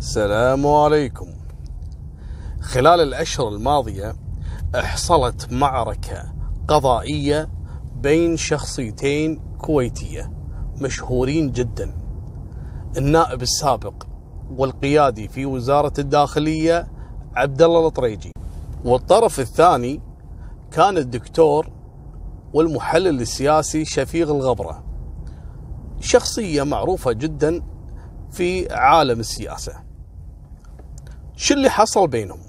السلام عليكم. خلال الأشهر الماضية حصلت معركة قضائية بين شخصيتين كويتية مشهورين جدا. النائب السابق والقيادي في وزارة الداخلية عبد الله الطريجي. والطرف الثاني كان الدكتور والمحلل السياسي شفيق الغبرة. شخصية معروفة جدا في عالم السياسة. شو اللي حصل بينهم؟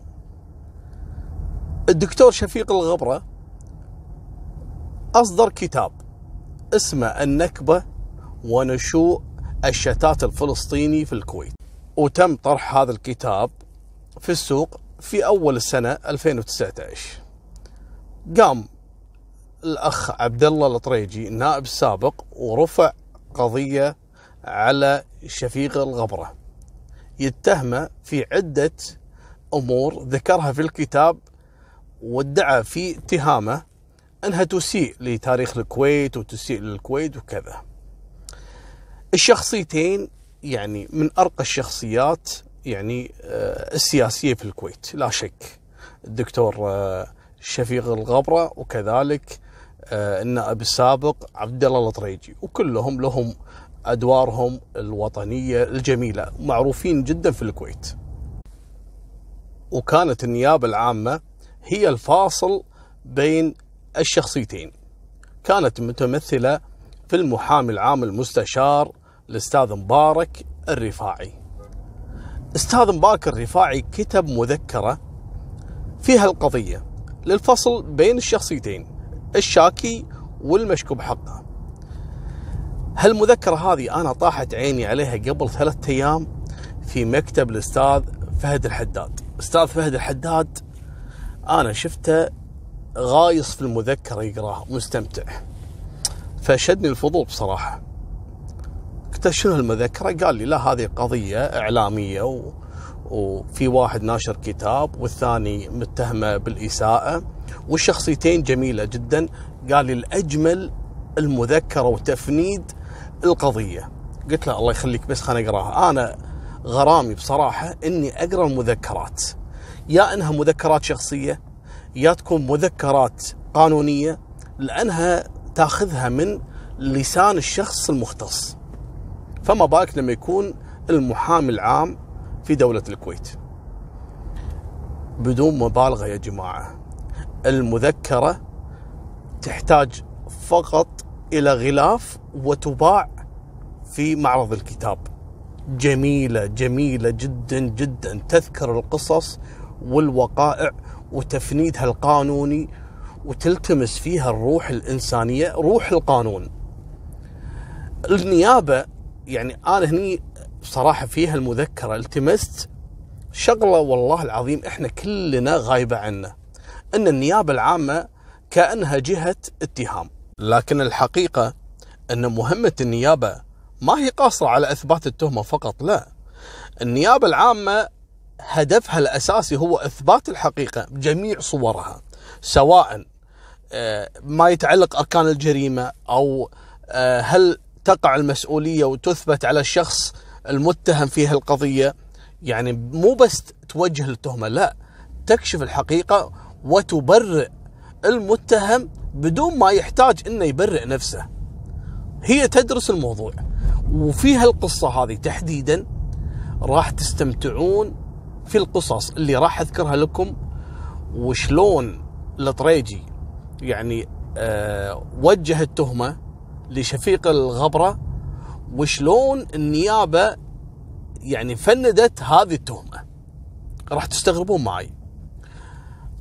الدكتور شفيق الغبرة أصدر كتاب اسمه النكبة ونشوء الشتات الفلسطيني في الكويت. وتم طرح هذا الكتاب في السوق في أول السنة 2019 قام الأخ عبد الله الطريجي النائب السابق ورفع قضية على شفيق الغبرة. يتهمه في عدة أمور ذكرها في الكتاب وادعى في اتهامه أنها تسيء لتاريخ الكويت وتسيء للكويت وكذا. الشخصيتين يعني من أرقى الشخصيات يعني آه، السياسية في الكويت لا شك. الدكتور آه، شفيق الغبرة وكذلك آه، النائب السابق عبد الله الطريجي وكلهم لهم أدوارهم الوطنية الجميلة معروفين جدا في الكويت. وكانت النيابة العامة هي الفاصل بين الشخصيتين. كانت متمثلة في المحامي العام المستشار الأستاذ مبارك الرفاعي. أستاذ مبارك الرفاعي كتب مذكرة فيها القضية للفصل بين الشخصيتين الشاكي والمشكوب حقه. هالمذكرة هذه أنا طاحت عيني عليها قبل ثلاثة أيام في مكتب الأستاذ فهد الحداد. أستاذ فهد الحداد أنا شفته غايص في المذكرة يقراها مستمتع. فشدني الفضول بصراحة. قلت شنو المذكرة قال لي لا هذه قضية إعلامية و... وفي واحد ناشر كتاب والثاني متهمة بالإساءة والشخصيتين جميلة جدا. قال لي الأجمل المذكرة وتفنيد القضية. قلت له الله يخليك بس خليني أقراها. أنا غرامي بصراحة إني أقرأ المذكرات يا إنها مذكرات شخصية يا تكون مذكرات قانونية لأنها تأخذها من لسان الشخص المختص. فما بالك لما يكون المحامي العام في دولة الكويت. بدون مبالغة يا جماعة المذكرة تحتاج فقط إلى غلاف وتباع في معرض الكتاب. جميلة جميلة جدا جدا. تذكر القصص والوقائع وتفنيدها القانوني وتلتمس فيها الروح الإنسانية روح القانون. النيابة يعني أنا هني بصراحة فيها المذكرة. التمست شغلة والله العظيم إحنا كلنا غايبة عنه. أن النيابة العامة كأنها جهة اتهام. لكن الحقيقة أن مهمة النيابة ما هي قاصرة على إثبات التهمة فقط لا. النيابة العامة هدفها الأساسي هو إثبات الحقيقة بجميع صورها سواء آه، ما يتعلق أركان الجريمة أو آه، هل تقع المسؤولية وتثبت على الشخص المتهم في القضية يعني مو بس توجه التهمة لا. تكشف الحقيقة وتبرئ المتهم بدون ما يحتاج إنه يبرئ نفسه. هي تدرس الموضوع. وفي هالقصة هذه تحديدا راح تستمتعون في القصص اللي راح أذكرها لكم وشلون الطريجي يعني أه وجه التهمة لشفيق الغبرة وشلون النيابة يعني فندت هذه التهمة. راح تستغربون معي.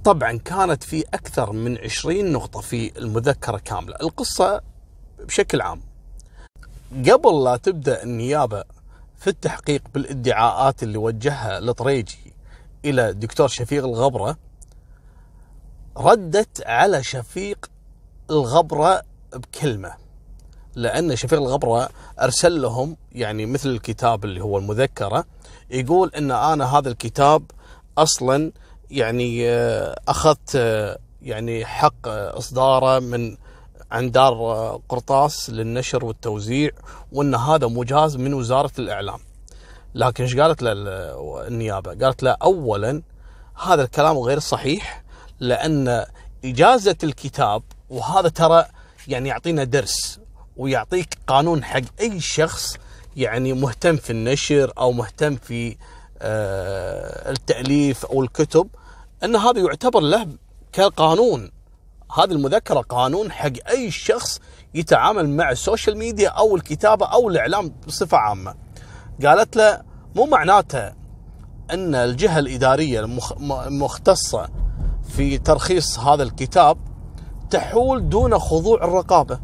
طبعا كانت في أكثر من 20 نقطة في المذكرة كاملة. القصة بشكل عام. قبل لا تبدأ النيابة في التحقيق بالادعاءات اللي وجهها الطريجي إلى الدكتور شفيق الغبرة ردت على شفيق الغبرة بكلمة. لأن شفيق الغبرة أرسل لهم يعني مثل الكتاب اللي هو المذكرة يقول أن أنا هذا الكتاب أصلا يعني آه، أخذت آه، يعني حق إصداره من عن دار آه، قرطاس للنشر والتوزيع وأن هذا مجاز من وزارة الإعلام. لكن إيش قالت له ال- النيابة؟ قالت له اولا هذا الكلام غير صحيح لأن إجازة الكتاب وهذا ترى يعني يعطينا درس ويعطيك قانون حق أي شخص يعني مهتم في النشر أو مهتم في آه، التأليف أو الكتب أن هذا يعتبر له كقانون هذه المذكرة قانون حق أي شخص يتعامل مع ال social media أو الكتابة أو الإعلام بصفة عامة. قالت له مو معناته أن الجهة الإدارية المخ- م- المختصه في ترخيص هذا الكتاب تحول دون خضوع الرقابة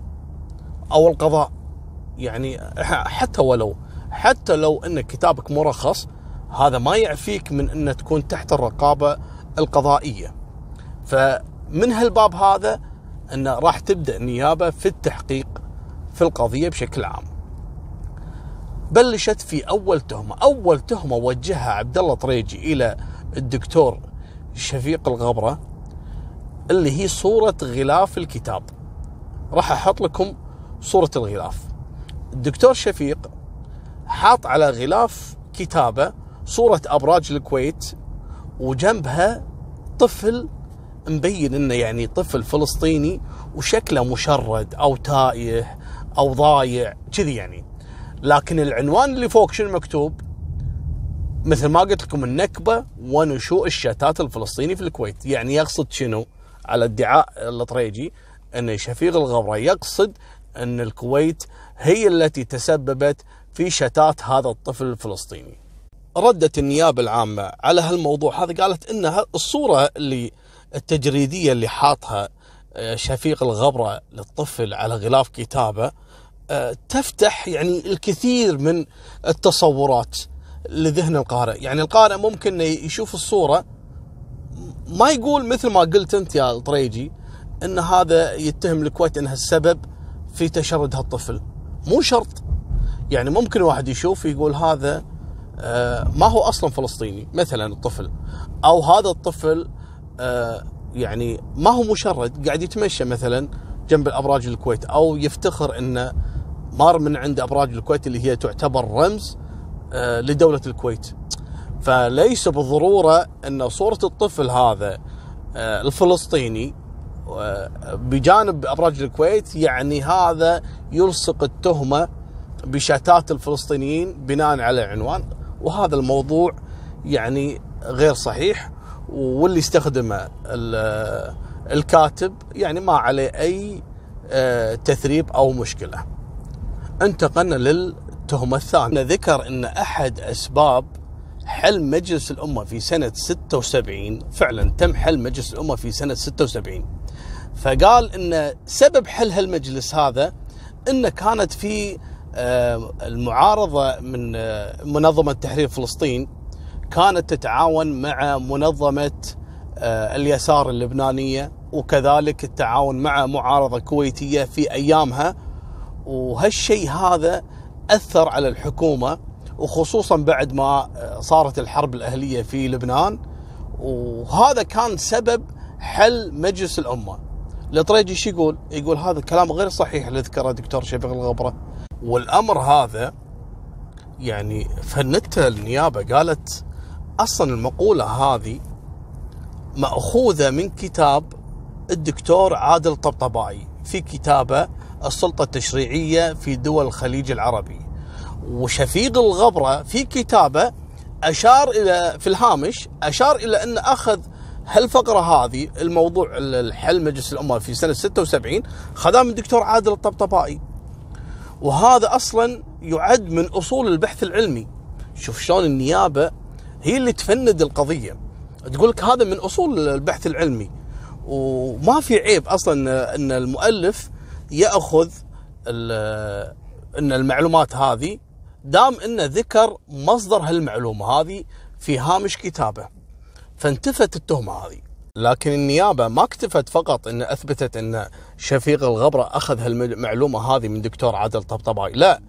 أو القضاء. يعني حتى ولو حتى لو أن كتابك مرخص هذا ما يعفيك من أن تكون تحت الرقابة القضائية. فمن هالباب هذا أن راح تبدأ النيابة في التحقيق في القضية بشكل عام. بلشت في أول تهمة، أول تهمة وجهها عبد الله طريجي إلى الدكتور شفيق الغبرة اللي هي صورة غلاف الكتاب. راح أحط لكم صورة الغلاف. الدكتور شفيق حاط على غلاف كتابه صورة أبراج الكويت وجنبها طفل مبين إنه يعني طفل فلسطيني وشكله مشرد أو تائه أو ضايع كذي يعني. لكن العنوان اللي فوق شنو مكتوب؟ مثل ما قلت لكم النكبة ونشوء الشتات الفلسطيني في الكويت. يعني يقصد شنو؟ على ادعاء الطريجي إن شفيق الغبره يقصد إن الكويت هي التي تسببت في شتات هذا الطفل الفلسطيني. ردت النيابة العامة على هالموضوع. هذا قالت ان ه- الصورة اللي التجريدية اللي حاطها آه، شفيق الغبرة للطفل على غلاف كتابه آه، تفتح يعني الكثير من التصورات لذهن القارئ، يعني القارئ ممكن يشوف الصورة ما يقول مثل ما قلت أنت يا الطريجي إن هذا يتهم الكويت إنها السبب في تشرد هالطفل، مو شرط. يعني ممكن واحد يشوف يقول هذا ما هو أصلا فلسطيني مثلا الطفل أو هذا الطفل آه، يعني ما هو مشرد قاعد يتمشى مثلا جنب الأبراج الكويت أو يفتخر إنه مار من عند أبراج الكويت اللي هي تعتبر رمز آه، لدولة الكويت. فليس بالضروره إن صورة الطفل هذا آه، الفلسطيني آه، بجانب أبراج الكويت يعني هذا يلصق التهمة بشتات الفلسطينيين بناء على عنوان وهذا الموضوع يعني غير صحيح واللي استخدمه ال- الكاتب يعني ما عليه أي آه، تثريب أو مشكلة. انتقلنا للتهمة الثانية ذكر إن أحد أسباب حل مجلس الأمة في سنة 76 فعلا تم حل مجلس الأمة في سنة 76 فقال إن سبب حل هالمجلس هذا انه كانت في المعارضة من منظمة تحرير فلسطين كانت تتعاون مع منظمة آه، اليسار اللبنانية وكذلك التعاون مع معارضة كويتية في أيامها وهالشيء هذا أثر على الحكومة وخصوصا بعد ما صارت الحرب الأهلية في لبنان وهذا كان سبب حل مجلس الأمة. الطريجي شو يقول؟ يقول هذا الكلام غير صحيح اللي ذكره دكتور شفيق الغبرة والأمر هذا يعني فندته النيابة قالت أصلا المقولة هذه مأخوذة من كتاب الدكتور عادل طبطبائي في كتابه السلطة التشريعية في دول الخليج العربي. وشفيق الغبرة في كتابه أشار إلى في الهامش أشار إلى أن أخذ هالفقرة هذه الموضوع الحل مجلس الأمة في سنة 76 خذاه من الدكتور عادل الطبطبائي وهذا أصلا يعد من أصول البحث العلمي. شوف شلون النيابة هي اللي تفند القضية. تقول لك هذا من أصول البحث العلمي. وما في عيب أصلا ان المؤلف يأخذ إن المعلومات هذه دام إنه ذكر مصدر هالمعلومة هذه في هامش كتابه. فانتفت التهمة هذه. لكن النيابة ما اكتفت فقط إن أثبتت إن شفيق الغبرة أخذ هالمعلومة هذه من دكتور عادل طبطبائي لا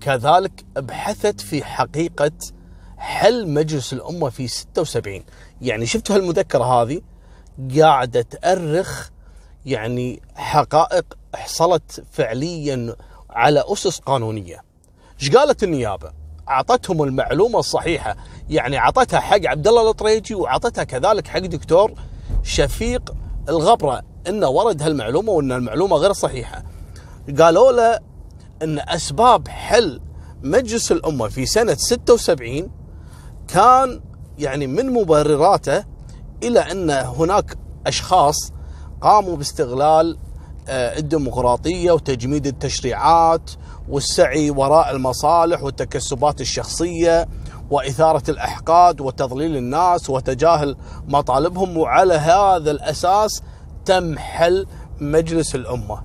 كذلك بحثت في حقيقة حل مجلس الأمة في 76 يعني شفتوا هالمذكرة هذه قاعدة تأرخ يعني حقائق حصلت فعليا على أسس قانونية. إيش قالت النيابة؟ أعطتهم المعلومة الصحيحة يعني أعطتها حق عبد الله الطريجي وأعطتها كذلك حق دكتور شفيق الغبرة. انه ورد هالمعلومة وإن المعلومة غير صحيحة. قالوا له إن أسباب حل مجلس الأمة في سنة 76 كان يعني من مبرراته إلى إن هناك أشخاص قاموا باستغلال آه، الديمقراطية وتجميد التشريعات والسعي وراء المصالح والتكسبات الشخصية. وإثارة الإحقاد وتضليل الناس وتجاهل مطالبهم وعلى هذا الأساس تم حل مجلس الأمة.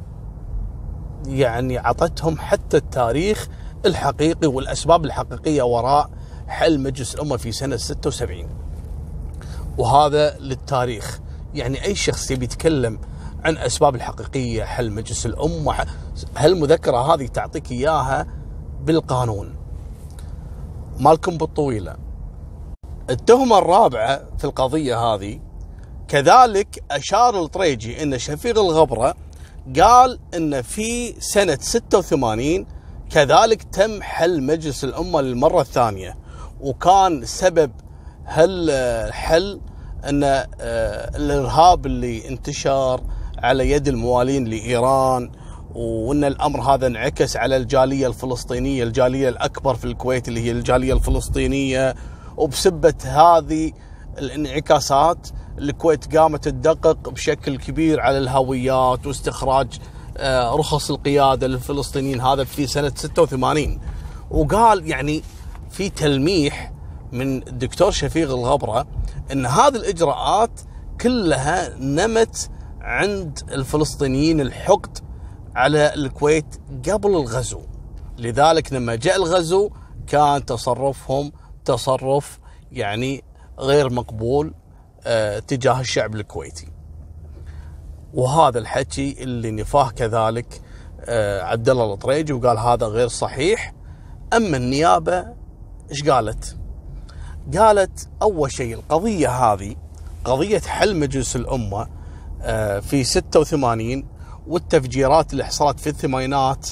يعني عطتهم حتى التاريخ الحقيقي والأسباب الحقيقية وراء حل مجلس الأمة في سنة 76. وهذا للتاريخ، يعني أي شخص يبي يتكلم عن أسباب الحقيقية حل مجلس الأمة هالمذكره هذه تعطيك إياها بالقانون. مالكم بالطويلة. التهمة الرابعة في القضية هذه كذلك أشار الطريجي إن شفيق الغبرة قال إن في سنة 86 كذلك تم حل مجلس الأمة للمرة الثانية وكان سبب هالحل إن آه، الإرهاب اللي انتشر على يد الموالين لإيران وإن الأمر هذا انعكس على الجالية الفلسطينية، الجالية الأكبر في الكويت اللي هي الجالية الفلسطينية. وبسبة هذه الانعكاسات الكويت قامت تدقق بشكل كبير على الهويات واستخراج آه، رخص القيادة للفلسطينيين. هذا في سنة 86 وقال يعني في تلميح من الدكتور شفيق الغبرة إن هذه الإجراءات كلها نمت عند الفلسطينيين الحقد على الكويت قبل الغزو. لذلك لما جاء الغزو كان تصرفهم تصرف يعني غير مقبول آه، تجاه الشعب الكويتي. وهذا الحكي اللي نفاه كذلك آه، عبد الله الطريجي وقال هذا غير صحيح. أما النيابة إيش قالت؟ قالت أول شيء القضية هذه قضية حل مجلس الأمة آه، في 86 والتفجيرات اللي حصلت في الثمانينات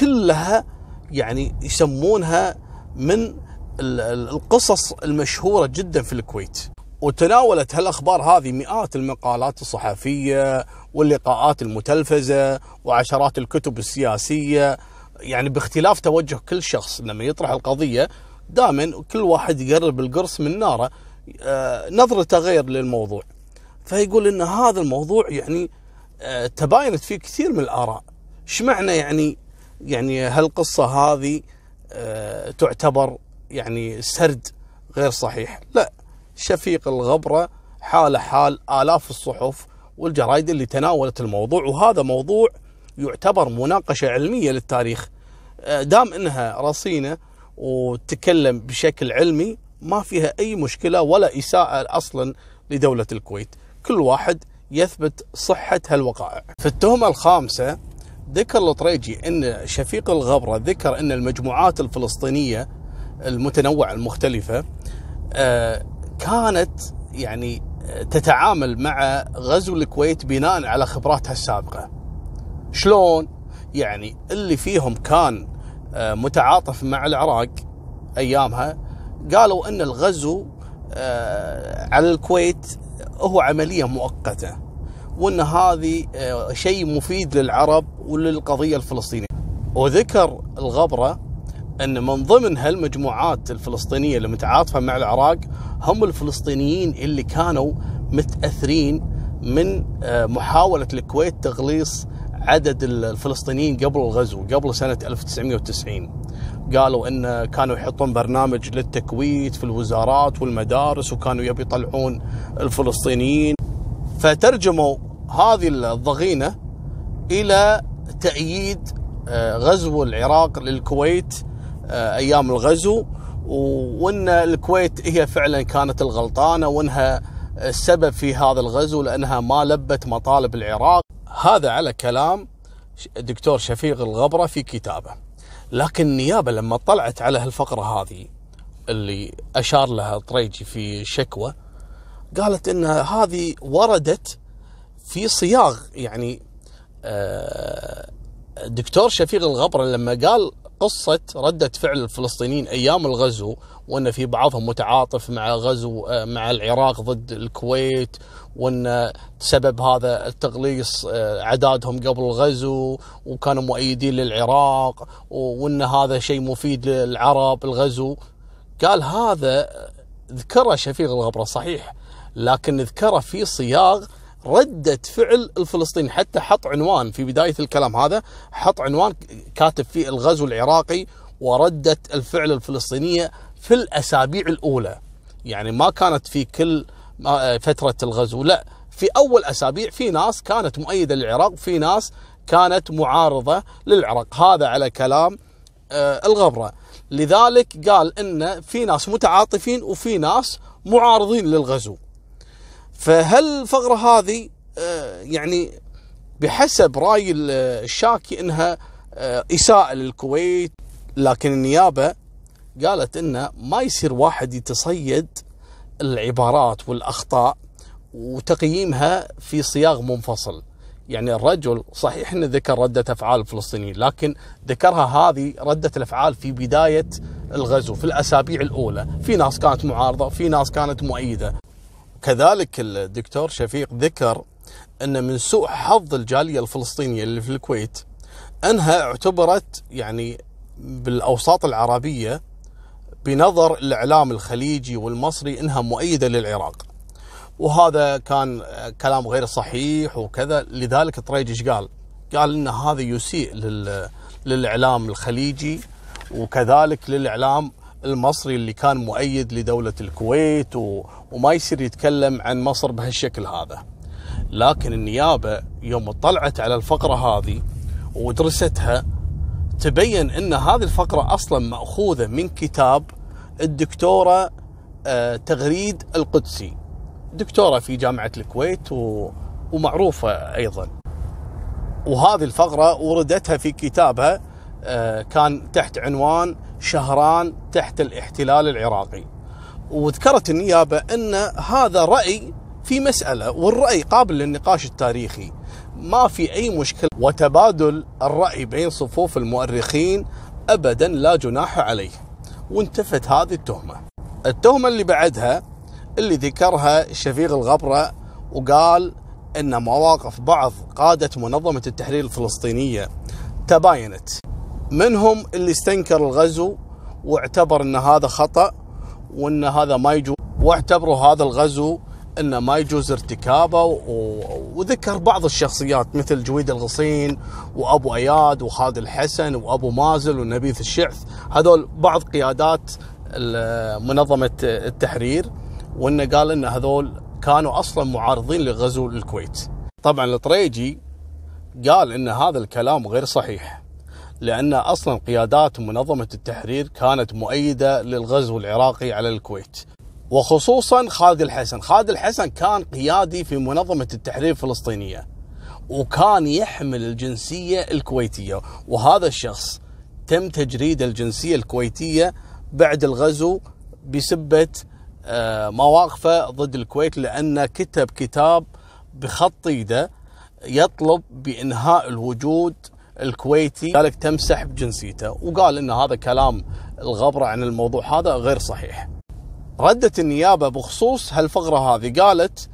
كلها يعني يسمونها من القصص المشهورة جدا في الكويت. وتناولت هالأخبار هذه مئات المقالات الصحفية واللقاءات المتلفزة وعشرات الكتب السياسية يعني باختلاف توجه كل شخص لما يطرح القضية دائما كل واحد يقرب القرص من ناره. آه، نظرته غير للموضوع. فيقول إن هذا الموضوع يعني تباينت فيه كثير من الآراء. إيش معنى يعني يعني هالقصة هذه آه، تعتبر يعني سرد غير صحيح؟ لا شفيق الغبرة حال حال آلاف الصحف والجرائد اللي تناولت الموضوع وهذا موضوع يعتبر مناقشة علمية للتاريخ. آه، دام إنها رصينة وتكلم بشكل علمي ما فيها أي مشكلة ولا إساءة أصلا لدولة الكويت. كل واحد يثبت صحة هالوقائع. في التهمة الخامسة ذكر الطريجي إن شفيق الغبرة ذكر إن المجموعات الفلسطينية المتنوعة المختلفة آه، كانت يعني تتعامل مع غزو الكويت بناء على خبراتها السابقة. شلون؟ يعني اللي فيهم كان آه، متعاطف مع العراق أيامها قالوا أن الغزو آه، على الكويت هو عملية مؤقتة وأن هذه آه، شيء مفيد للعرب وللقضية الفلسطينية. وذكر الغبرة أن من ضمن هالمجموعات الفلسطينية اللي متعاطفة مع العراق هم الفلسطينيين اللي كانوا متأثرين من آه، محاولة الكويت تغليص عدد الفلسطينيين قبل الغزو قبل سنة 1990 قالوا إن كانوا يحطون برنامج للتكويت في الوزارات والمدارس وكانوا يبي يطلعون الفلسطينيين. فترجموا هذه الضغينة إلى تأييد آه، غزو العراق للكويت آه، أيام الغزو وإن الكويت هي فعلا كانت الغلطانة وإنها السبب في هذا الغزو لأنها ما لبت مطالب العراق. هذا على كلام الدكتور شفيق الغبرة في كتابه. لكن النيابة لما طلعت على هالفقرة هذه اللي أشار لها طريجي في شكوى قالت إن هذه وردت في صياغ يعني آه، الدكتور شفيق الغبرة لما قال قصة ردة فعل الفلسطينيين أيام الغزو وأن في بعضهم متعاطف مع غزو آه، مع العراق ضد الكويت وأن سبب هذا التغليص آه، عدادهم قبل الغزو وكانوا مؤيدين للعراق وأن هذا شيء مفيد للعرب الغزو. قال هذا ذكره شفيق الغبرة صحيح لكن ذكره في صياغ ردة فعل الفلسطيني حتى حط عنوان في بداية الكلام هذا حط عنوان كاتب فيه الغزو العراقي وردة الفعل الفلسطينية في الأسابيع الأولى. يعني ما كانت في كل فترة الغزو. لا في أول أسابيع في ناس كانت مؤيدة للعراق في ناس كانت معارضة للعراق. هذا على كلام آه، الغبرة. لذلك قال إن في ناس متعاطفين وفي ناس معارضين للغزو. فهل الفقرة هذه آه، يعني بحسب رأي الشاكي إنها آه، إساءة للكويت؟ لكن النيابة قالت انه ما يصير واحد يتصيد العبارات والأخطاء وتقييمها في صياغ منفصل. يعني الرجل صحيح إنه ذكر ردة أفعال الفلسطينيين لكن ذكرها هذه ردة الأفعال في بداية الغزو في الأسابيع الأولى. في ناس كانت معارضة في ناس كانت مؤيدة. كذلك الدكتور شفيق ذكر إن من سوء حظ الجالية الفلسطينية اللي في الكويت إنها اعتبرت يعني بالأوساط العربية بنظر الإعلام الخليجي والمصري إنها مؤيدة للعراق. وهذا كان كلام غير صحيح وكذا. لذلك طريج قال؟ قال إن هذا يسيء للإعلام الخليجي وكذلك للإعلام المصري اللي كان مؤيد لدولة الكويت وما يصير يتكلم عن مصر بهالشكل هذا. لكن النيابة يوم اطلعت على الفقرة هذه ودرستها تبين إن هذه الفقرة أصلا مأخوذة من كتاب الدكتورة آه، تغريد القدسي. دكتورة في جامعة الكويت. ومعروفة أيضا. وهذه الفقرة وردتها في كتابها آه، كان تحت عنوان شهران تحت الاحتلال العراقي. وذكرت النيابة أن هذا رأي في مسألة والرأي قابل للنقاش التاريخي. ما في أي مشكلة. وتبادل الرأي بين صفوف المؤرخين أبدا لا جناح عليه. وانتفت هذه التهمة. التهمة اللي بعدها اللي ذكرها شفيق الغبرة وقال أن مواقف بعض قادة منظمة التحرير الفلسطينية تباينت. منهم اللي استنكر الغزو واعتبر أن هذا خطأ وأن هذا ما يجوز واعتبروا هذا الغزو أنه ما يجوز ارتكابه وذكر بعض الشخصيات مثل جويد الغصين وأبو أياد وخالد الحسن وأبو مازل ونبيث الشعث هذول بعض قيادات منظمة التحرير وإنه قال إن هذول كانوا أصلا معارضين لغزو الكويت. طبعا الطريجي قال إن هذا الكلام غير صحيح لأن أصلا قيادات منظمه التحرير كانت مؤيدة للغزو العراقي على الكويت. وخصوصا خالد الحسن، خالد الحسن كان قيادي في منظمة التحرير الفلسطينية. وكان يحمل الجنسية الكويتية، وهذا الشخص تم تجريد الجنسية الكويتية بعد الغزو بسبة آه، مواقفه ضد الكويت لأنه كتب كتاب بخط إيده يطلب بإنهاء الوجود الكويتي. ذلك تمسح بجنسيته وقال إن هذا كلام الغبرة عن الموضوع هذا غير صحيح. ردت النيابة بخصوص هالفقرة هذه قالت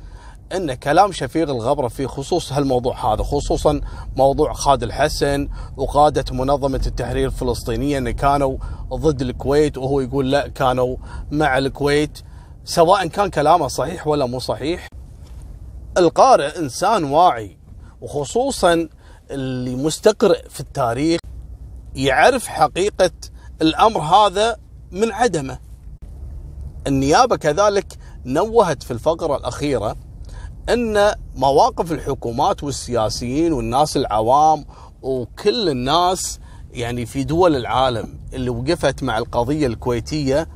إن كلام شفيق الغبرة في خصوص هالموضوع هذا خصوصا موضوع خالد الحسن وقادة منظمة التحرير الفلسطينية إن كانوا ضد الكويت وهو يقول لا كانوا مع الكويت سواء كان كلامه صحيح ولا مو صحيح القارئ إنسان واعي وخصوصا اللي مستقرئ في التاريخ يعرف حقيقة الأمر هذا من عدمه. النيابة كذلك نوهت في الفقرة الأخيرة أن مواقف الحكومات والسياسيين والناس العوام وكل الناس يعني في دول العالم اللي وقفت مع القضية الكويتية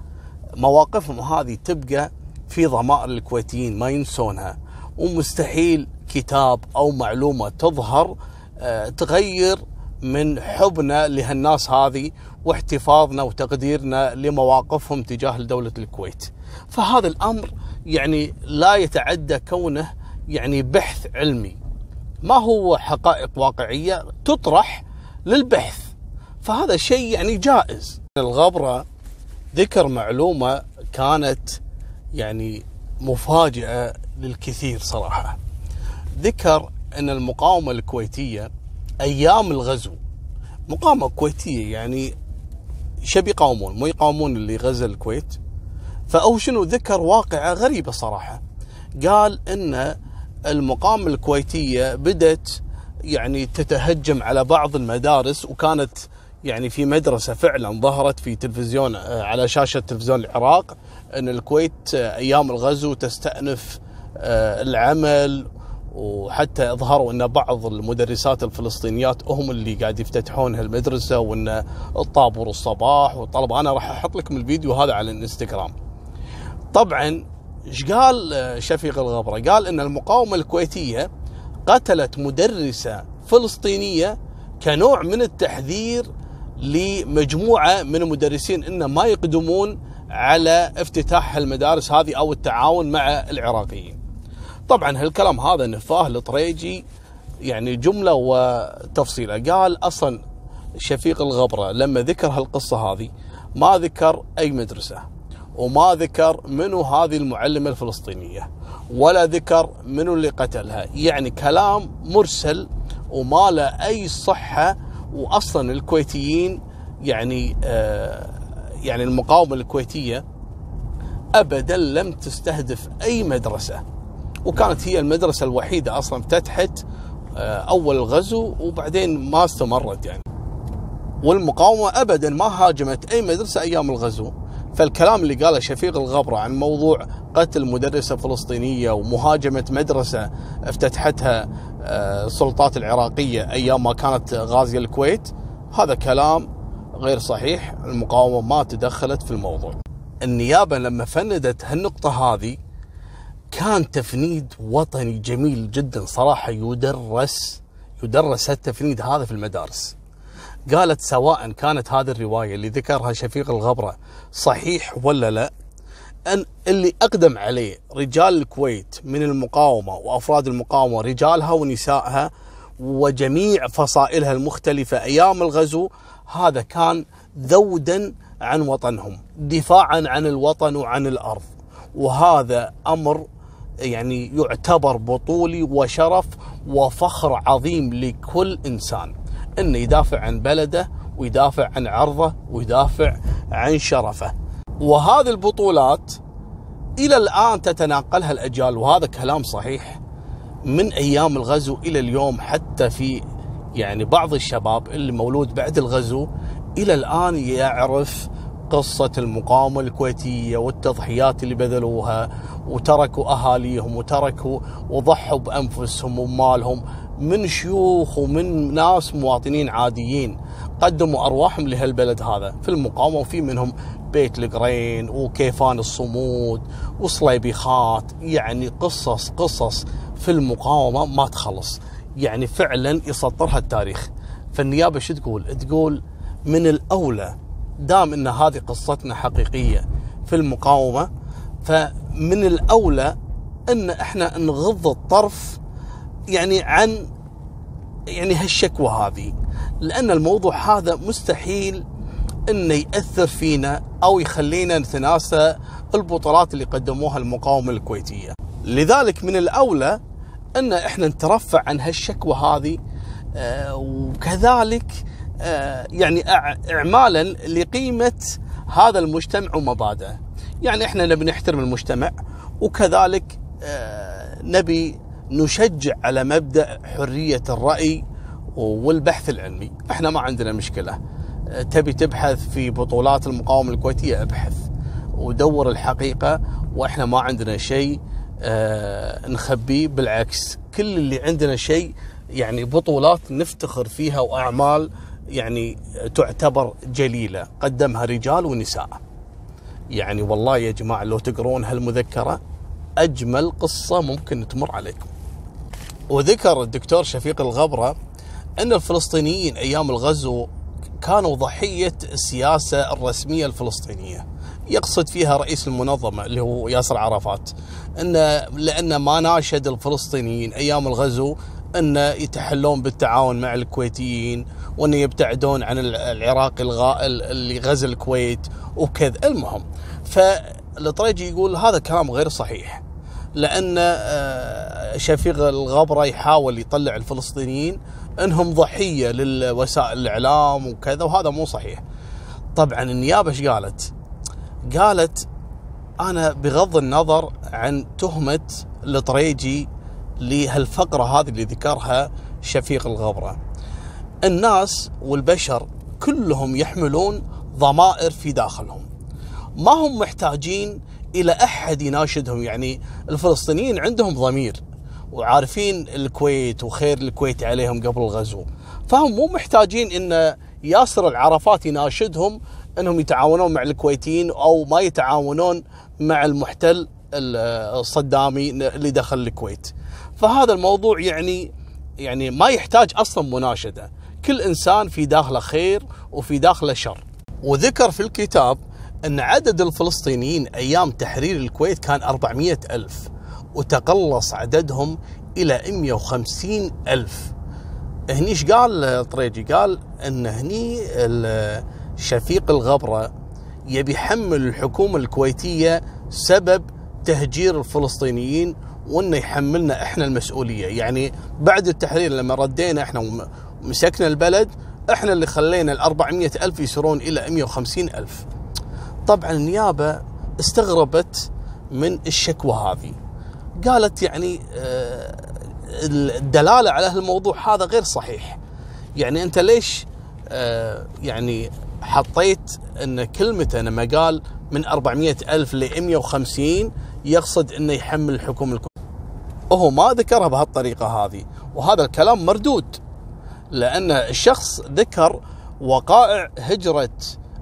مواقفهم هذه تبقى في ضمائر الكويتيين ما ينسونها. ومستحيل كتاب أو معلومة تظهر آه، تغير من حبنا لهالناس هذه واحتفاظنا وتقديرنا لمواقفهم تجاه دولة الكويت. فهذا الأمر يعني لا يتعدى كونه يعني بحث علمي. ما هو حقائق واقعية تطرح للبحث. فهذا شيء يعني جائز. الغبرة ذكر معلومة كانت يعني مفاجئة للكثير صراحة. ذكر أن المقاومة الكويتية أيام الغزو. مقاومة كويتية يعني شب يقاومون مو يقاومون اللي غزا الكويت. فأو شنو ذكر واقعة غريبة صراحة. قال أن المقاومة الكويتية بدت يعني تتهجم على بعض المدارس وكانت يعني في مدرسة فعلا ظهرت في تلفزيون آه، على شاشة تلفزيون العراق أن الكويت آه، أيام الغزو تستأنف آه، العمل وحتى إظهروا أن بعض المدرسات الفلسطينيات هم اللي قاعد يفتتحون هالمدرسة وأن الطابور الصباح والطلبه أنا راح أحط لكم الفيديو هذا على الإنستغرام. طبعا إيش قال شفيق الغبرة؟ قال أن المقاومة الكويتية قتلت مدرسة فلسطينية كنوع من التحذير لمجموعة من المدرسين انه ما يقدمون على افتتاح المدارس هذه أو التعاون مع العراقيين. طبعا هالكلام هذا نفاه الطريجي يعني جملة وتفصيلة. قال أصلا شفيق الغبرة لما ذكر هالقصة هذه ما ذكر أي مدرسة وما ذكر منو هذه المعلمة الفلسطينية ولا ذكر منو اللي قتلها. يعني كلام مرسل وما له أي صحة واصلا الكويتيين يعني آه يعني المقاومة الكويتية ابدا لم تستهدف أي مدرسة. وكانت هي المدرسة الوحيدة أصلا فتحت آه، أول الغزو وبعدين ما استمرت يعني. والمقاومة ابدا ما هاجمت أي مدرسة أيام الغزو. فالكلام اللي قاله شفيق الغبرة عن موضوع قتل مدرسة فلسطينية ومهاجمة مدرسة افتتحتها آه، السلطات العراقية أيام ما كانت غازيه الكويت هذا كلام غير صحيح. المقاومة ما تدخلت في الموضوع. النيابة لما فندت هالنقطة هذه كان تفنيد وطني جميل جدا صراحة يدرس يدرس التفنيد هذا في المدارس. قالت سواء كانت هذه الرواية اللي ذكرها شفيق الغبرة صحيح ولا لا أن اللي أقدم عليه رجال الكويت من المقاومة وأفراد المقاومة رجالها ونسائها وجميع فصائلها المختلفة أيام الغزو هذا كان ذودا عن وطنهم دفاعا عن الوطن وعن الأرض. وهذا أمر يعني يعتبر بطولي وشرف وفخر عظيم لكل إنسان إنه يدافع عن بلده ويدافع عن عرضه ويدافع عن شرفه. وهذه البطولات إلى الآن تتناقلها الأجيال وهذا كلام صحيح من أيام الغزو إلى اليوم حتى في يعني بعض الشباب اللي مولود بعد الغزو إلى الآن يعرف قصة المقاومة الكويتية والتضحيات اللي بذلوها وتركوا أهاليهم وتركوا وضحوا بأنفسهم ومالهم من شيوخ ومن ناس مواطنين عاديين. قدموا أرواحهم لهالبلد هذا في المقاومة وفي منهم بيت القرين وكيفان الصمود وصليبيخات يعني قصص قصص في المقاومة ما تخلص. يعني فعلا يسطرها التاريخ. فالنيابة شو تقول؟ تقول من الأولى دام إن هذه قصتنا حقيقية في المقاومة فمن الأولى إن إحنا نغض الطرف يعني عن يعني هالشكوى هذه لأن الموضوع هذا مستحيل إنه يأثر فينا أو يخلينا نتناسى البطولات اللي قدموها المقاومة الكويتية. لذلك من الأولى إن إحنا نترفع عن هالشكوى هذه آه، وكذلك يعني اعمالا لقيمة هذا المجتمع ومبادئه. يعني إحنا نبي نحترم المجتمع وكذلك آه، نبي نشجع على مبدأ حرية الرأي والبحث العلمي، إحنا ما عندنا مشكلة. آه، تبي تبحث في بطولات المقاومة الكويتية ابحث ودور الحقيقة وإحنا ما عندنا شيء نخبيه بالعكس كل اللي عندنا شيء يعني بطولات نفتخر فيها وأعمال يعني تعتبر جليلة. قدمها رجال ونساء. يعني والله يا جماعة لو تقرون هالمذكرة أجمل قصة ممكن تمر عليكم. وذكر الدكتور شفيق الغبرة أن الفلسطينيين أيام الغزو كانوا ضحية السياسة الرسمية الفلسطينية. يقصد فيها رئيس المنظمة اللي هو ياسر عرفات أن لأن ما ناشد الفلسطينيين أيام الغزو أن يتحلون بالتعاون مع الكويتيين وأن يبتعدون عن العراق الغائل اللي غزا الكويت وكذا. المهم فالطريجي يقول هذا كلام غير صحيح لأن آه، شفيق الغبرة يحاول يطلع الفلسطينيين أنهم ضحية للوسائل الإعلام وكذا وهذا مو صحيح. طبعا النيابة إيش قالت؟ قالت أنا بغض النظر عن تهمة الطريجي لهالفقرة هذه اللي ذكرها شفيق الغبرة. الناس والبشر كلهم يحملون ضمائر في داخلهم. ما هم محتاجين إلى أحد يناشدهم يعني الفلسطينيين عندهم ضمير وعارفين الكويت وخير الكويت عليهم قبل الغزو. فهم مو محتاجين إن ياسر العرفات يناشدهم إنهم يتعاونون مع الكويتيين أو ما يتعاونون مع المحتل الصدامي اللي دخل الكويت. فهذا الموضوع يعني يعني ما يحتاج أصلا مناشدة. كل إنسان في داخله خير وفي داخله شر. وذكر في الكتاب أن عدد الفلسطينيين أيام تحرير الكويت كان 400 ألف وتقلص عددهم إلى 150 ألف. هني إيش قال طريجي قال أن هني شفيق الغبرة يبي يحمل الحكومة الكويتية سبب تهجير الفلسطينيين وإنه يحملنا إحنا المسؤولية. يعني بعد التحرير لما ردينا إحنا ومسكنا البلد إحنا اللي خلينا ال 400 ألف يصيرون إلى 150 ألف. طبعا النيابة استغربت من الشكوى هذه. قالت يعني آه، الدلالة على هالموضوع هذا غير صحيح. يعني أنت ليش آه، يعني حطيت إن كلمته لما قال من 400 ألف ل 150 يقصد إنه يحمل الحكومة الكويتية وهو ما ذكرها بهالطريقة هذه وهذا الكلام مردود. لأن الشخص ذكر وقائع هجرة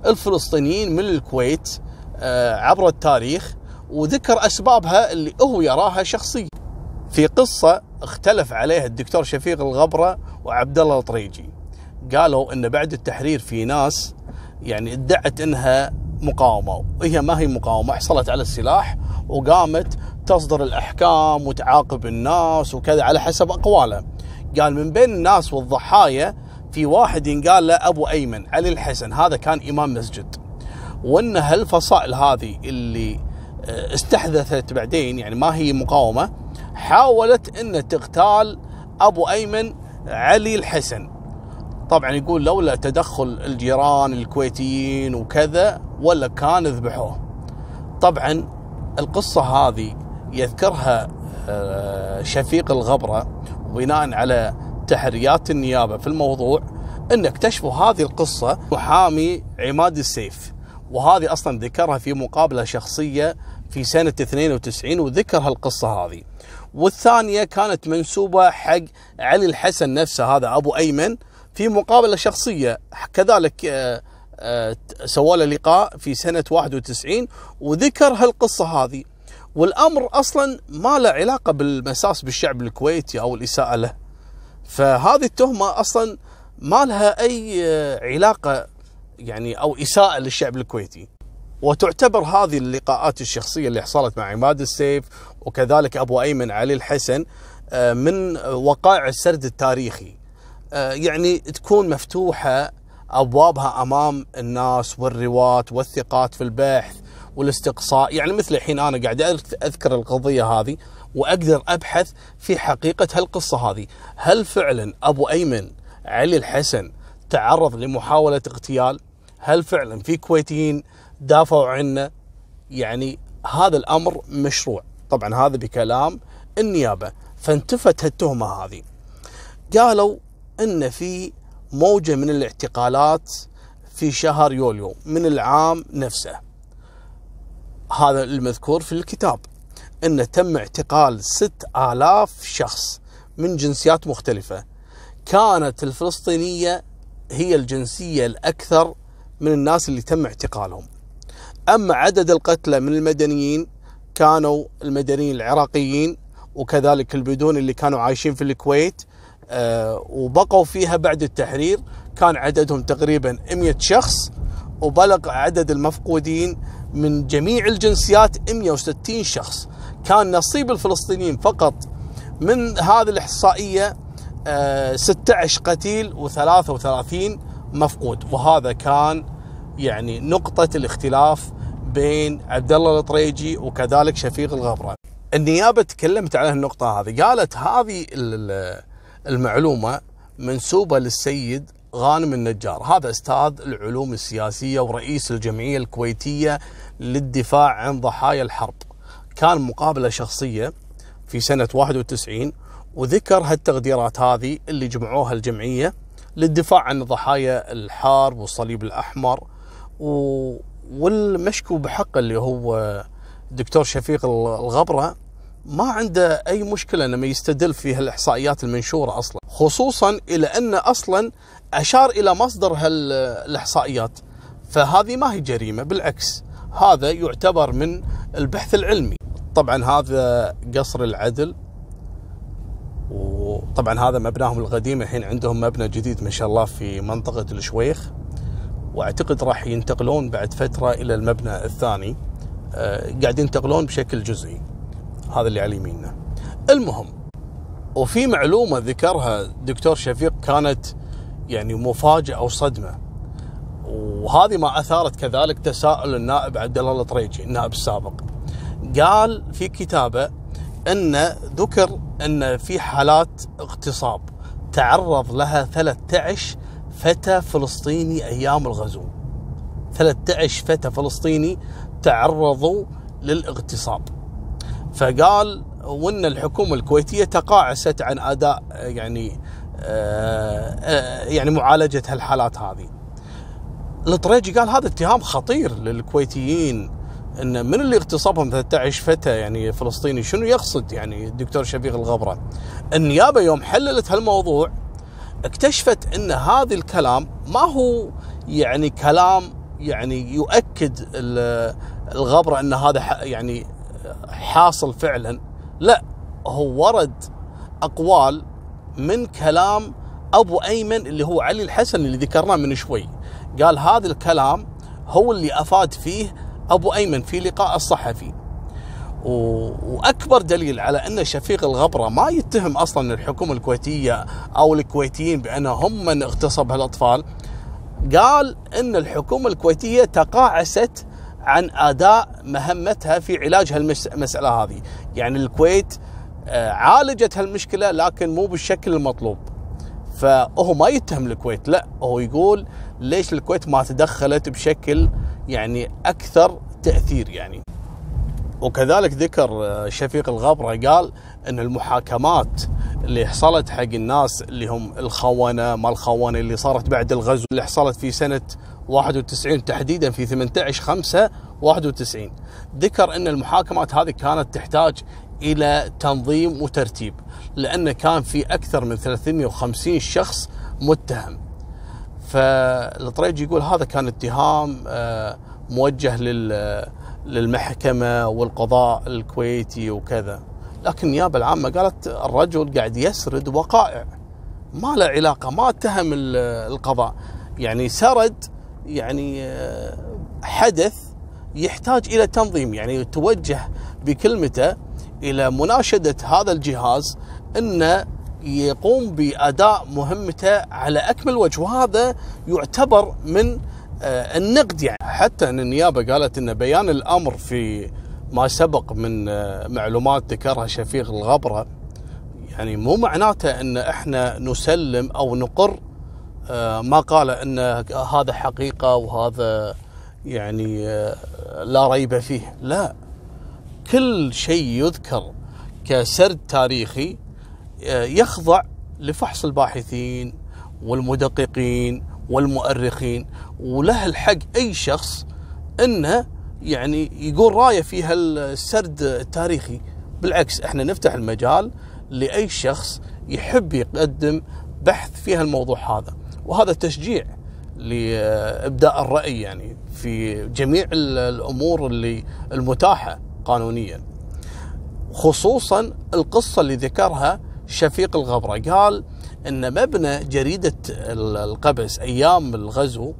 الفلسطينيين من الكويت آه، عبر التاريخ وذكر أسبابها اللي هو يراها شخصية في قصة اختلف عليها الدكتور شفيق الغبرة وعبد الله الطريجي. قالوا إن بعد التحرير في ناس يعني ادعت إنها مقاومة وهي ما هي مقاومة حصلت على السلاح وقامت تصدر الأحكام وتعاقب الناس وكذا على حسب اقواله قال من بين الناس والضحايا في واحد ينقال له أبو أيمن علي الحسن هذا كان إمام مسجد. وإن هالفصائل هذه اللي آه، استحدثت بعدين يعني ما هي مقاومة حاولت إن تغتال أبو أيمن علي الحسن. طبعا يقول لولا تدخل الجيران الكويتيين وكذا ولا كان ذبحوه طبعا القصة هذه يذكرها آه، شفيق الغبرة بناء على تحريات النيابة في الموضوع إن اكتشفوا هذه القصة محامي عماد السيف. وهذه أصلا ذكرها في مقابلة شخصية في سنة 92 وذكر هالقصة هذه. والثانية كانت منسوبة حق علي الحسن نفسه هذا أبو أيمن في مقابلة شخصية. كذلك آه، آه، سوى له لقاء في سنة 91 وذكر هالقصة هذه. والأمر أصلا ما له علاقة بالمساس بالشعب الكويتي أو الإساءة له. فهذه التهمة أصلا ما لها أي آه، علاقة يعني أو إساءة للشعب الكويتي. وتعتبر هذه اللقاءات الشخصية اللي حصلت مع عماد السيف وكذلك أبو أيمن علي الحسن من وقائع السرد التاريخي. آه، يعني تكون مفتوحة أبوابها أمام الناس والرواة والثقات في البحث والاستقصاء. يعني مثل الحين أنا قاعد أذكر القضية هذه وأقدر أبحث في حقيقة هالقصة هذه. هل فعلا أبو أيمن علي الحسن تعرض لمحاولة اغتيال؟ هل فعلا في كويتيين دافعوا عنه؟ يعني هذا الأمر مشروع. طبعا هذا بكلام النيابة. فانتفت التهمة هذه. قالوا إن في موجة من الاعتقالات في شهر يوليو من العام نفسه. هذا المذكور في الكتاب ان تم اعتقال ست آلاف شخص من جنسيات مختلفة. كانت الفلسطينية هي الجنسية الأكثر من الناس اللي تم اعتقالهم. أما عدد القتلى من المدنيين كانوا المدنيين العراقيين وكذلك البدون اللي كانوا عايشين في الكويت آه، وبقوا فيها بعد التحرير. كان عددهم تقريبا 100 شخص وبلغ عدد المفقودين من جميع الجنسيات 160 شخص. كان نصيب الفلسطينيين فقط من هذه الإحصائية آه، 16 قتيل و33 مفقود. وهذا كان يعني نقطة الاختلاف بين عبد الله الطريجي وكذلك شفيق الغبرة. النيابة تكلمت على النقطة هذه، قالت هذه ال- المعلومة منسوبة للسيد غانم النجار، هذا أستاذ العلوم السياسية ورئيس الجمعية الكويتية للدفاع عن ضحايا الحرب. كان مقابلة شخصية في سنة 91 وذكر هالتقديرات هذه اللي جمعوها الجمعية للدفاع عن ضحايا الحرب والصليب الأحمر و... والمشكو بحقه اللي هو دكتور شفيق الغبرة ما عنده أي مشكلة لما يستدل في هالإحصائيات المنشورة أصلا خصوصا إلى أن أصلا أشار إلى مصدر هالإحصائيات. فهذه ما هي جريمة بالعكس هذا يعتبر من البحث العلمي. طبعا هذا قصر العدل وطبعا هذا مبناهم القديم الحين عندهم مبنى جديد ما شاء الله في منطقة الشويخ وأعتقد راح ينتقلون بعد فترة إلى المبنى الثاني. أه قاعد ينتقلون بشكل جزئي. هذا اللي على يميننا. المهم وفي معلومة ذكرها دكتور شفيق كانت يعني مفاجأة وصدمة وهذه ما أثارت كذلك تساؤل النائب عبد الله الطريجي النائب السابق. قال في كتابه إن ذكر إن في حالات اغتصاب تعرض لها 13 فتى فلسطيني أيام الغزو. 13 فتى فلسطيني تعرضوا للاغتصاب. فقال وإن الحكومة الكويتية تقاعست عن أداء يعني يعني معالجة هالحالات هذه. الطريجي قال هذا اتهام خطير للكويتيين إن من اللي اغتصبهم 13 فتى يعني فلسطيني شنو يقصد؟ يعني الدكتور شفيق الغبرة. النيابة يوم حللت هالموضوع اكتشفت إن هذا الكلام ما هو يعني كلام يعني يؤكد الغبرة إن هذا يعني حاصل فعلا. لا هو ورد أقوال من كلام أبو أيمن اللي هو علي الحسن اللي ذكرناه من شوي. قال هذا الكلام هو اللي أفاد فيه أبو أيمن في لقاء الصحفي. وأكبر دليل على أن شفيق الغبرة ما يتهم أصلا الحكومة الكويتية أو الكويتيين بانهم من اغتصب هالأطفال. قال إن الحكومة الكويتية تقاعست عن أداء مهمتها في علاج هالمساله هذه. يعني الكويت عالجت هالمشكلة لكن مو بالشكل المطلوب. فهو ما يتهم الكويت لا هو يقول ليش الكويت ما تدخلت بشكل يعني أكثر تأثير يعني. وكذلك ذكر شفيق الغبرة قال إن المحاكمات اللي حصلت حق الناس اللي هم الخونة ما الخونة اللي صارت بعد الغزو اللي حصلت في سنة 91 تحديدا في 18 5 91 ذكر إن المحاكمات هذه كانت تحتاج إلى تنظيم وترتيب لأن كان في أكثر من 350 شخص متهم. فالطريجي يقول هذا كان اتهام موجه للمحكمة والقضاء الكويتي وكذا. لكن النيابة العامة قالت الرجل قاعد يسرد وقائع ما له علاقة ما اتهم القضاء. يعني سرد يعني حدث يحتاج إلى تنظيم. يعني توجه بكلمته إلى مناشدة هذا الجهاز إنه يقوم بأداء مهمته على أكمل وجه وهذا يعتبر من النقد. يعني حتى ان النيابة قالت إن بيان الأمر في ما سبق من معلومات ذكرها شفيق الغبرة يعني مو معناته إن إحنا نسلم أو نقر ما قال إن هذا حقيقة وهذا يعني لا ريب فيه. لا. كل شيء يذكر كسرد تاريخي يخضع لفحص الباحثين والمدققين والمؤرخين. وله الحق أي شخص انه يعني يقول رايه في هالسرد التاريخي. بالعكس إحنا نفتح المجال لأي شخص يحب يقدم بحث في هالموضوع هذا. وهذا تشجيع لإبداء الرأي يعني في جميع الأمور اللي المتاحة قانونيا. خصوصا القصة اللي ذكرها شفيق الغبرة. قال إن مبنى جريدة القبس أيام الغزو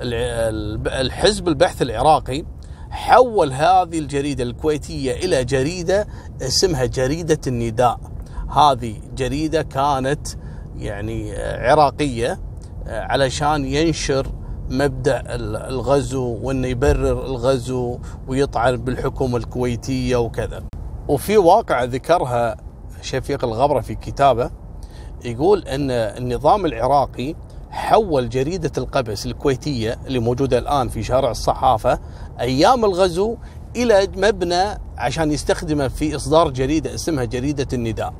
الحزب البحث العراقي حول هذه الجريدة الكويتية إلى جريدة اسمها جريدة النداء. هذه جريدة كانت يعني عراقية علشان ينشر مبدأ الغزو وإنه يبرر الغزو ويطعن بالحكومة الكويتية وكذا. وفي واقعة ذكرها شفيق الغبرة في كتابه يقول إن النظام العراقي حول جريدة القبس الكويتية اللي موجودة الآن في شارع الصحافة أيام الغزو إلى مبنى عشان يستخدمه في إصدار جريدة اسمها جريدة النداء.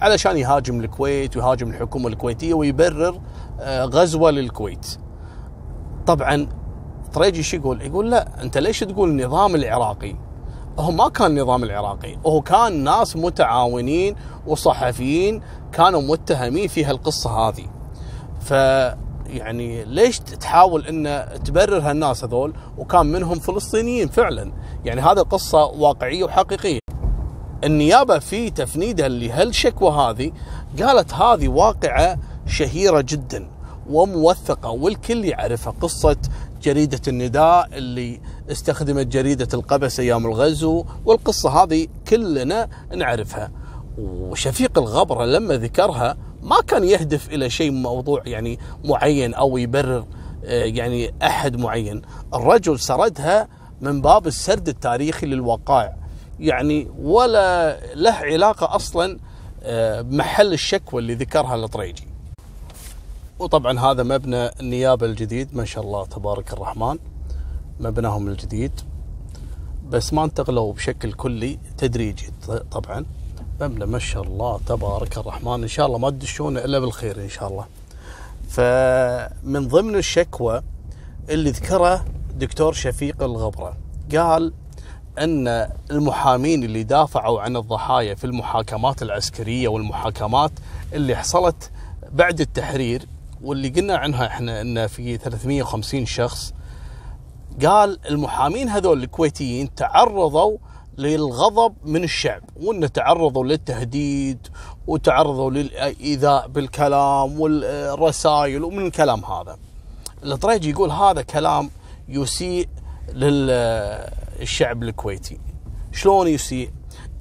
علشان يهاجم الكويت ويهاجم الحكومة الكويتية ويبرر آه، غزوة للكويت. طبعا طريجي شو يقول؟ يقول لا أنت ليش تقول النظام العراقي؟ هو ما كان النظام العراقي، هو كان ناس متعاونين وصحفيين كانوا متهمين في هالقصة هذه. ف يعني ليش تحاول إن تبرر هالناس هذول وكان منهم فلسطينيين فعلا يعني هذا قصة واقعية وحقيقية النيابة في تفنيدها لهالشكوى هذه؟ قالت هذه واقعة شهيرة جدا وموثقة والكل يعرفها قصة جريدة النداء اللي استخدمت جريدة القبس أيام الغزو والقصة هذه كلنا نعرفها. وشفيق الغبرة لما ذكرها ما كان يهدف إلى شيء موضوع يعني معين أو يبرر آه، يعني أحد معين. الرجل سردها من باب السرد التاريخي للوقائع يعني ولا له علاقة أصلا آه، بمحل الشكوى اللي ذكرها الطريجي وطبعا هذا مبنى النيابة الجديد ما شاء الله تبارك الرحمن مبناهم الجديد. بس ما انتقلوا بشكل كلي تدريجي طبعا. مبنى ما شاء الله تبارك الرحمن. إن شاء الله ما تدشون إلا بالخير إن شاء الله. فمن ضمن الشكوى اللي ذكره دكتور شفيق الغبرة قال أن المحامين اللي دافعوا عن الضحايا في المحاكمات العسكرية والمحاكمات اللي حصلت بعد التحرير واللي قلنا عنها إحنا إن في 350 شخص قال المحامين هذول الكويتيين تعرضوا للغضب من الشعب وإن تعرضوا للتهديد وتعرضوا للإيذاء بالكلام والرسائل ومن الكلام هذا. الطريجي يقول هذا كلام يسيء للشعب الكويتي. شلون يسيء؟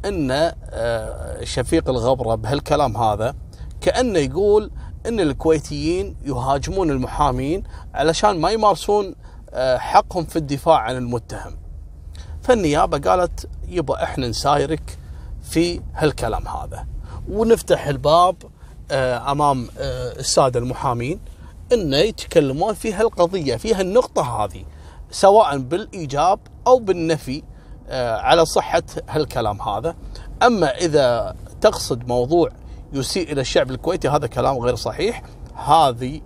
إن آه، شفيق الغبرة بهالكلام هذا كأنه يقول إن الكويتيين يهاجمون المحامين علشان ما يمارسون آه، حقهم في الدفاع عن المتهم. فالنيابة قالت يبا إحنا نسايرك في هالكلام هذا. ونفتح الباب آه، أمام السادة المحامين إنه يتكلمون في هالقضية في هالنقطة هذه. سواء بالإيجاب أو بالنفي آه، على صحة هالكلام هذا. أما إذا تقصد موضوع يسيء إلى الشعب الكويتي هذا كلام غير صحيح. هذه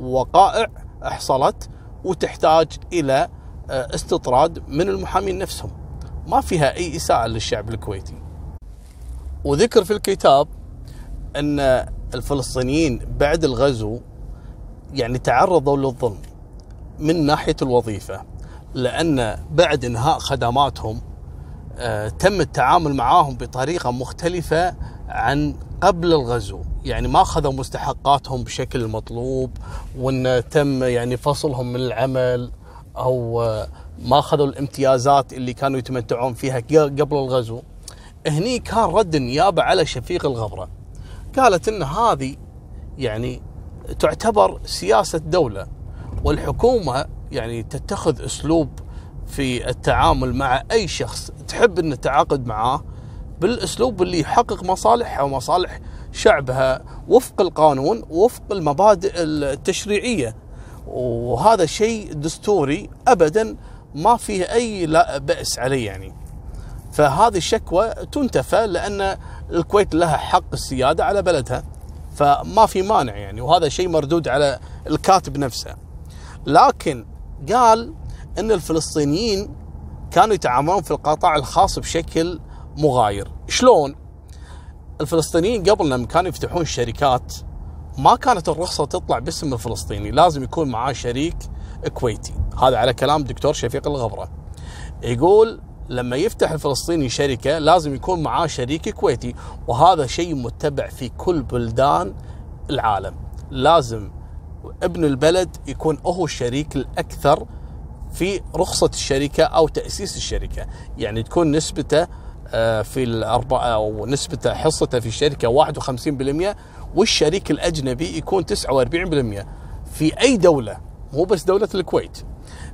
وقائع حصلت وتحتاج إلى استطراد من المحامين نفسهم. ما فيها أي إساءة للشعب الكويتي. وذكر في الكتاب أن الفلسطينيين بعد الغزو يعني تعرضوا للظلم. من ناحية الوظيفة لأن بعد إنهاء خدماتهم آه، تم التعامل معاهم بطريقة مختلفة عن قبل الغزو. يعني ما أخذوا مستحقاتهم بشكل المطلوب وأن تم يعني فصلهم من العمل أو آه، ما أخذوا الامتيازات اللي كانوا يتمتعون فيها قبل الغزو. هني كان رد النيابة على شفيق الغبرة. قالت إن هذه يعني تعتبر سياسة دولة. والحكومة يعني تتخذ أسلوب في التعامل مع أي شخص تحب أن تعاقد معاه بالأسلوب اللي يحقق مصالحها ومصالح شعبها وفق القانون وفق المبادئ التشريعية. وهذا شيء دستوري ابدا ما فيه أي لا بأس عليه يعني. فهذه الشكوى تنتفى لأن الكويت لها حق السيادة على بلدها فما في مانع يعني. وهذا شيء مردود على الكاتب نفسه. لكن قال إن الفلسطينيين كانوا يتعاملون في القطاع الخاص بشكل مغاير. شلون؟ الفلسطينيين قبل لما كانوا يفتحون الشركات ما كانت الرخصة تطلع باسم الفلسطيني لازم يكون معاه شريك كويتي. هذا على كلام دكتور شفيق الغبرة. يقول لما يفتح الفلسطيني شركة لازم يكون معاه شريك كويتي وهذا شيء متبع في كل بلدان العالم. لازم ابن البلد يكون هو الشريك الأكثر في رخصة الشركة أو تأسيس الشركة. يعني تكون نسبته آه، في الأربعة أو نسبة حصته في الشركة 51% والشريك الأجنبي يكون 49% في أي دولة مو بس دولة الكويت.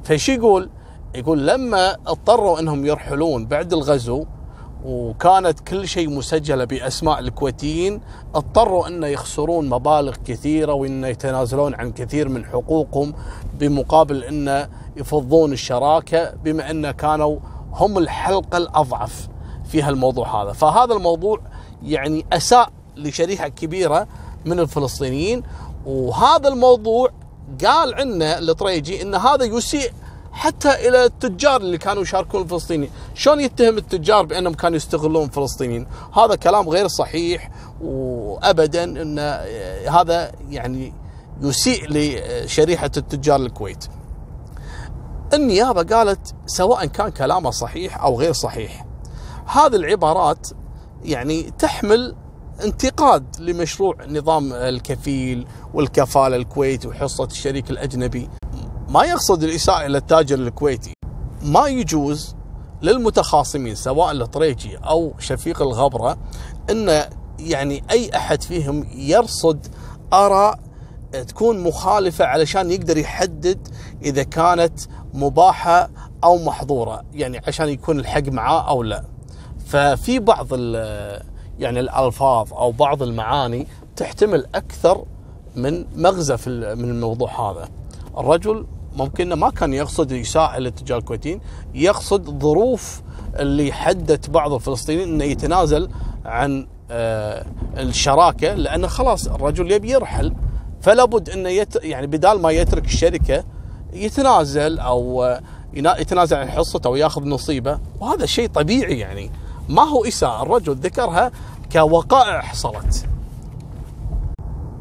فشي يقول؟ يقول لما اضطروا إنهم يرحلون بعد الغزو وكانت كل شيء مسجلة بأسماء الكويتيين. اضطروا أن يخسرون مبالغ كثيرة وأن يتنازلون عن كثير من حقوقهم بمقابل أن يفضون الشراكة بما أن كانوا هم الحلقة الأضعف في هالموضوع هذا، فهذا الموضوع يعني أساء لشريحة كبيرة من الفلسطينيين. وهذا الموضوع قال عنه الطريجي إن هذا يسيء حتى إلى التجار اللي كانوا يشاركون الفلسطينيين، شلون يتهم التجار بأنهم كانوا يستغلون الفلسطينيين؟ هذا كلام غير صحيح وابدا إن هذا يعني يسيء لشريحة التجار الكويت. النيابة قالت سواء كان كلامه صحيح أو غير صحيح. هذه العبارات يعني تحمل انتقاد لمشروع نظام الكفيل والكفالة الكويت وحصة الشريك الأجنبي ما يقصد الإساءة إلى التاجر الكويتي. ما يجوز للمتخاصمين سواء الطريجي أو شفيق الغبرة أن يعني أي أحد فيهم يرصد آراء تكون مخالفة علشان يقدر يحدد إذا كانت مباحة أو محظورة يعني عشان يكون الحق معاه أو لا. ففي بعض يعني الألفاظ أو بعض المعاني تحتمل أكثر من مغزى في من الموضوع هذا. الرجل ممكن ما كان يقصد إساءة للتجار الكويتيين يقصد ظروف اللي حدت بعض الفلسطينيين إنه يتنازل عن آه، الشراكة لأنه خلاص الرجل يبي يرحل. فلا بد إنه يت يعني بدال ما يترك الشركة يتنازل أو آه، يتنازل عن حصته أو ياخذ نصيبه. وهذا شيء طبيعي يعني. ما هو إساءة الرجل ذكرها كوقائع حصلت.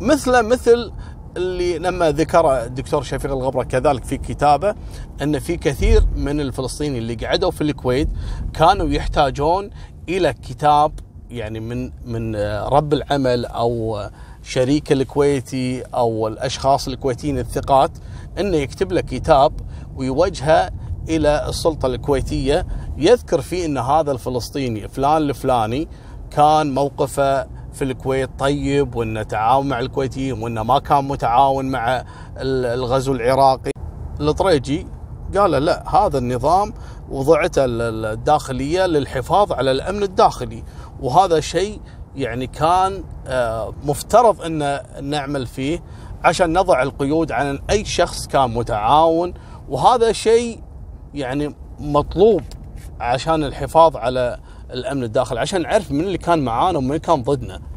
مثله مثل اللي لما ذكر الدكتور شفيق الغبرة كذلك في كتابه أن في كثير من الفلسطينيين اللي قعدوا في الكويت كانوا يحتاجون إلى كتاب يعني من من رب العمل أو شريك الكويتي أو الأشخاص الكويتيين الثقات أنه يكتب له كتاب ويوجهه إلى السلطة الكويتية. يذكر فيه أن هذا الفلسطيني فلان الفلاني كان موقفه في الكويت طيب وانه تعاون مع الكويتيين وانه ما كان متعاون مع الغزو العراقي. الطريجي قال لا هذا النظام وضعته الداخلية للحفاظ على الأمن الداخلي. وهذا شيء يعني كان آه، مفترض إن نعمل فيه عشان نضع القيود عن أي شخص كان متعاون. وهذا شيء يعني مطلوب عشان الحفاظ على الأمن الداخلي عشان نعرف من اللي كان معانا ومن اللي كان ضدنا.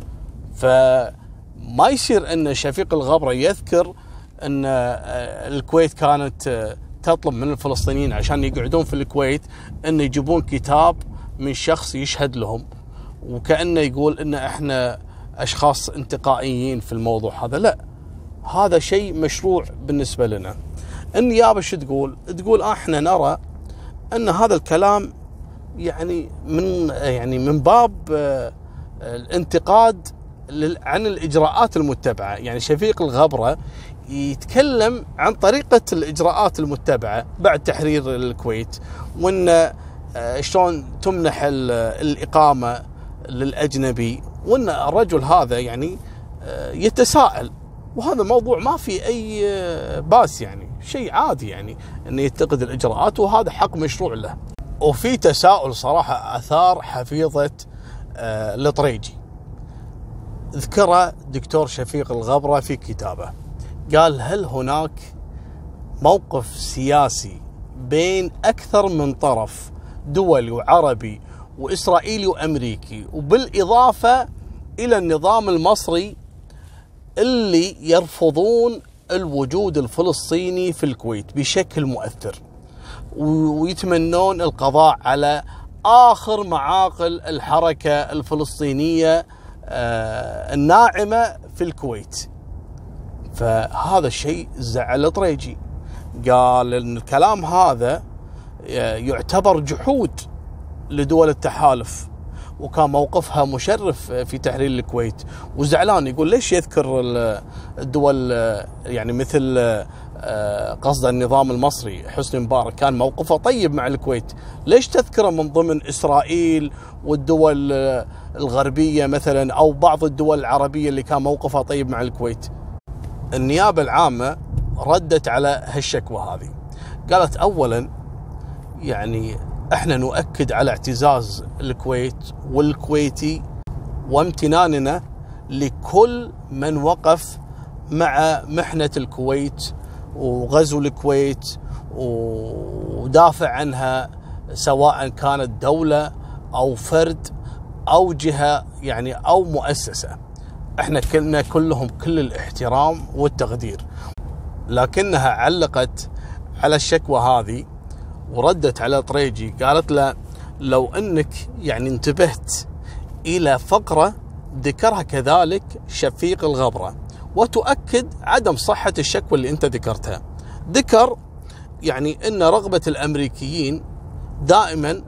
فما يصير إن شفيق الغبرة يذكر إن آه، الكويت كانت آه، تطلب من الفلسطينيين عشان يقعدون في الكويت إن يجيبون كتاب من شخص يشهد لهم وكأنه يقول إن إحنا أشخاص انتقائيين في الموضوع هذا. لا هذا شيء مشروع بالنسبة لنا. النيابه شو تقول؟ تقول إحنا نرى إن هذا الكلام يعني من يعني من باب آه، الانتقاد عن الإجراءات المتبعة. يعني شفيق الغبرة يتكلم عن طريقة الإجراءات المتبعة بعد تحرير الكويت وإن آه، شلون تمنح الإقامة للأجنبي وإن الرجل هذا يعني آه، يتساءل. وهذا الموضوع ما في أي باس يعني شيء عادي يعني انه يتخذ الإجراءات وهذا حق مشروع له. وفي تساؤل صراحة أثار حفيظة آه، الطريجي ذكره دكتور شفيق الغبرة في كتابه. قال هل هناك موقف سياسي بين أكثر من طرف دولي وعربي وإسرائيلي وأمريكي وبالإضافة إلى النظام المصري اللي يرفضون الوجود الفلسطيني في الكويت بشكل مؤثر ويتمنون القضاء على آخر معاقل الحركة الفلسطينية الناعمة في الكويت. فهذا الشيء زعل طريجي. قال إن الكلام هذا آه، يعتبر جحود لدول التحالف وكان موقفها مشرف في تحرير الكويت وزعلان يقول ليش يذكر الدول آه، يعني مثل آه، قصد النظام المصري حسني مبارك كان موقفه طيب مع الكويت ليش تذكره من ضمن إسرائيل والدول آه، الغربية مثلا أو بعض الدول العربية اللي كان موقفها طيب مع الكويت. النيابة العامة ردت على هالشكوى هذه. قالت أولا يعني إحنا نؤكد على اعتزاز الكويت والكويتي وامتناننا لكل من وقف مع محنة الكويت وغزو الكويت ودافع عنها سواء كانت دولة أو فرد أو جهة يعني أو مؤسسة. إحنا كلنا كلهم كل الاحترام والتقدير. لكنها علقت على الشكوى هذه وردت على طريجي قالت له لو إنك يعني انتبهت إلى فقرة ذكرها كذلك شفيق الغبرة وتؤكد عدم صحة الشكوى اللي أنت ذكرتها. ذكر يعني إن رغبة الأمريكيين دائما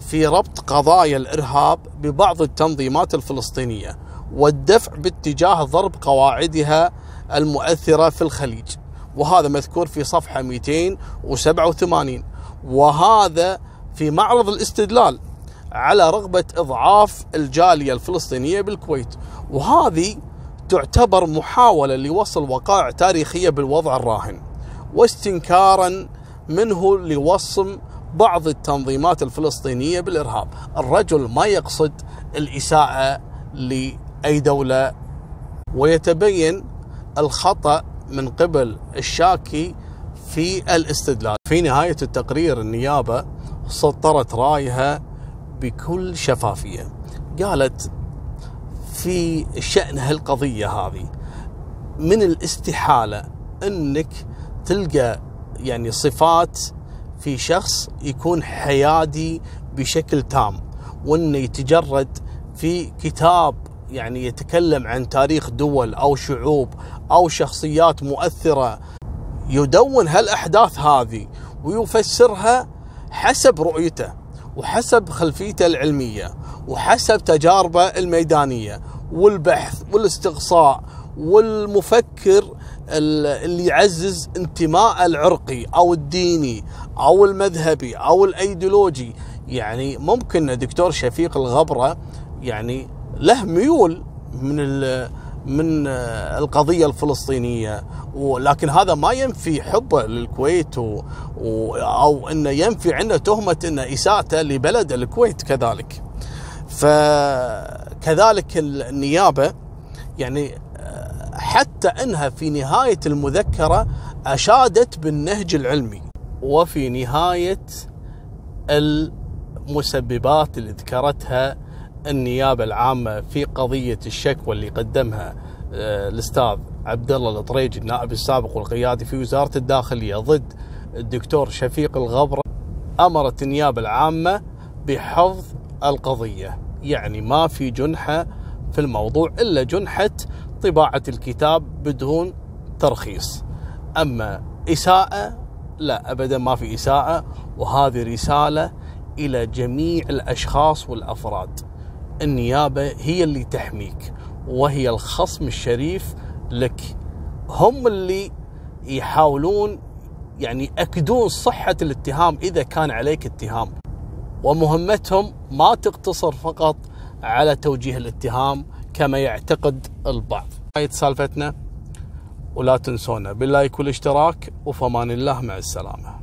في ربط قضايا الإرهاب ببعض التنظيمات الفلسطينية والدفع باتجاه ضرب قواعدها المؤثرة في الخليج. وهذا مذكور في صفحة 287 وهذا في معرض الاستدلال على رغبة إضعاف الجالية الفلسطينية بالكويت وهذه تعتبر محاولة لوصل وقائع تاريخية بالوضع الراهن واستنكارا منه لوصم بعض التنظيمات الفلسطينية بالإرهاب. الرجل ما يقصد الإساءة لأي دولة. ويتبين الخطأ من قبل الشاكي في الاستدلال. في نهاية التقرير النيابة سطرت رايها بكل شفافية. قالت في شأن هالقضية هذه من الاستحالة أنك تلقى يعني صفات في شخص يكون حيادي بشكل تام وإنه يتجرد في كتاب يعني يتكلم عن تاريخ دول أو شعوب أو شخصيات مؤثرة. يدون هالأحداث هذه ويفسرها حسب رؤيته وحسب خلفيته العلمية وحسب تجاربه الميدانية والبحث والاستقصاء والمفكر اللي يعزز انتماء العرقي أو الديني أو المذهبي أو الأيديولوجي يعني ممكن دكتور شفيق الغبرة يعني له ميول من من القضية الفلسطينية ولكن هذا ما ينفي حبه للكويت و... أو إنه ينفي عنده تهمة إنه إساءته لبلد الكويت كذلك. فكذلك النيابة يعني حتى إنها في نهاية المذكرة أشادت بالنهج العلمي وفي نهاية المسببات اللي ذكرتها النيابة العامة في قضية الشكوى اللي قدمها آه، الأستاذ عبد الله الطريجي النائب السابق والقيادي في وزارة الداخلية ضد الدكتور شفيق الغبره أمرت النيابة العامة بحفظ القضية. يعني ما في جنحة في الموضوع إلا جنحة طباعة الكتاب بدون ترخيص. أما إساءة لا ابدا ما في إساءة وهذه رسالة إلى جميع الأشخاص والأفراد. النيابة هي اللي تحميك وهي الخصم الشريف لك. هم اللي يحاولون يعني يأكدون صحة الاتهام إذا كان عليك اتهام. ومهمتهم ما تقتصر فقط على توجيه الاتهام كما يعتقد البعض. هاي سالفتنا ولا تنسونا. باللايك والاشتراك وفمان الله مع السلامة.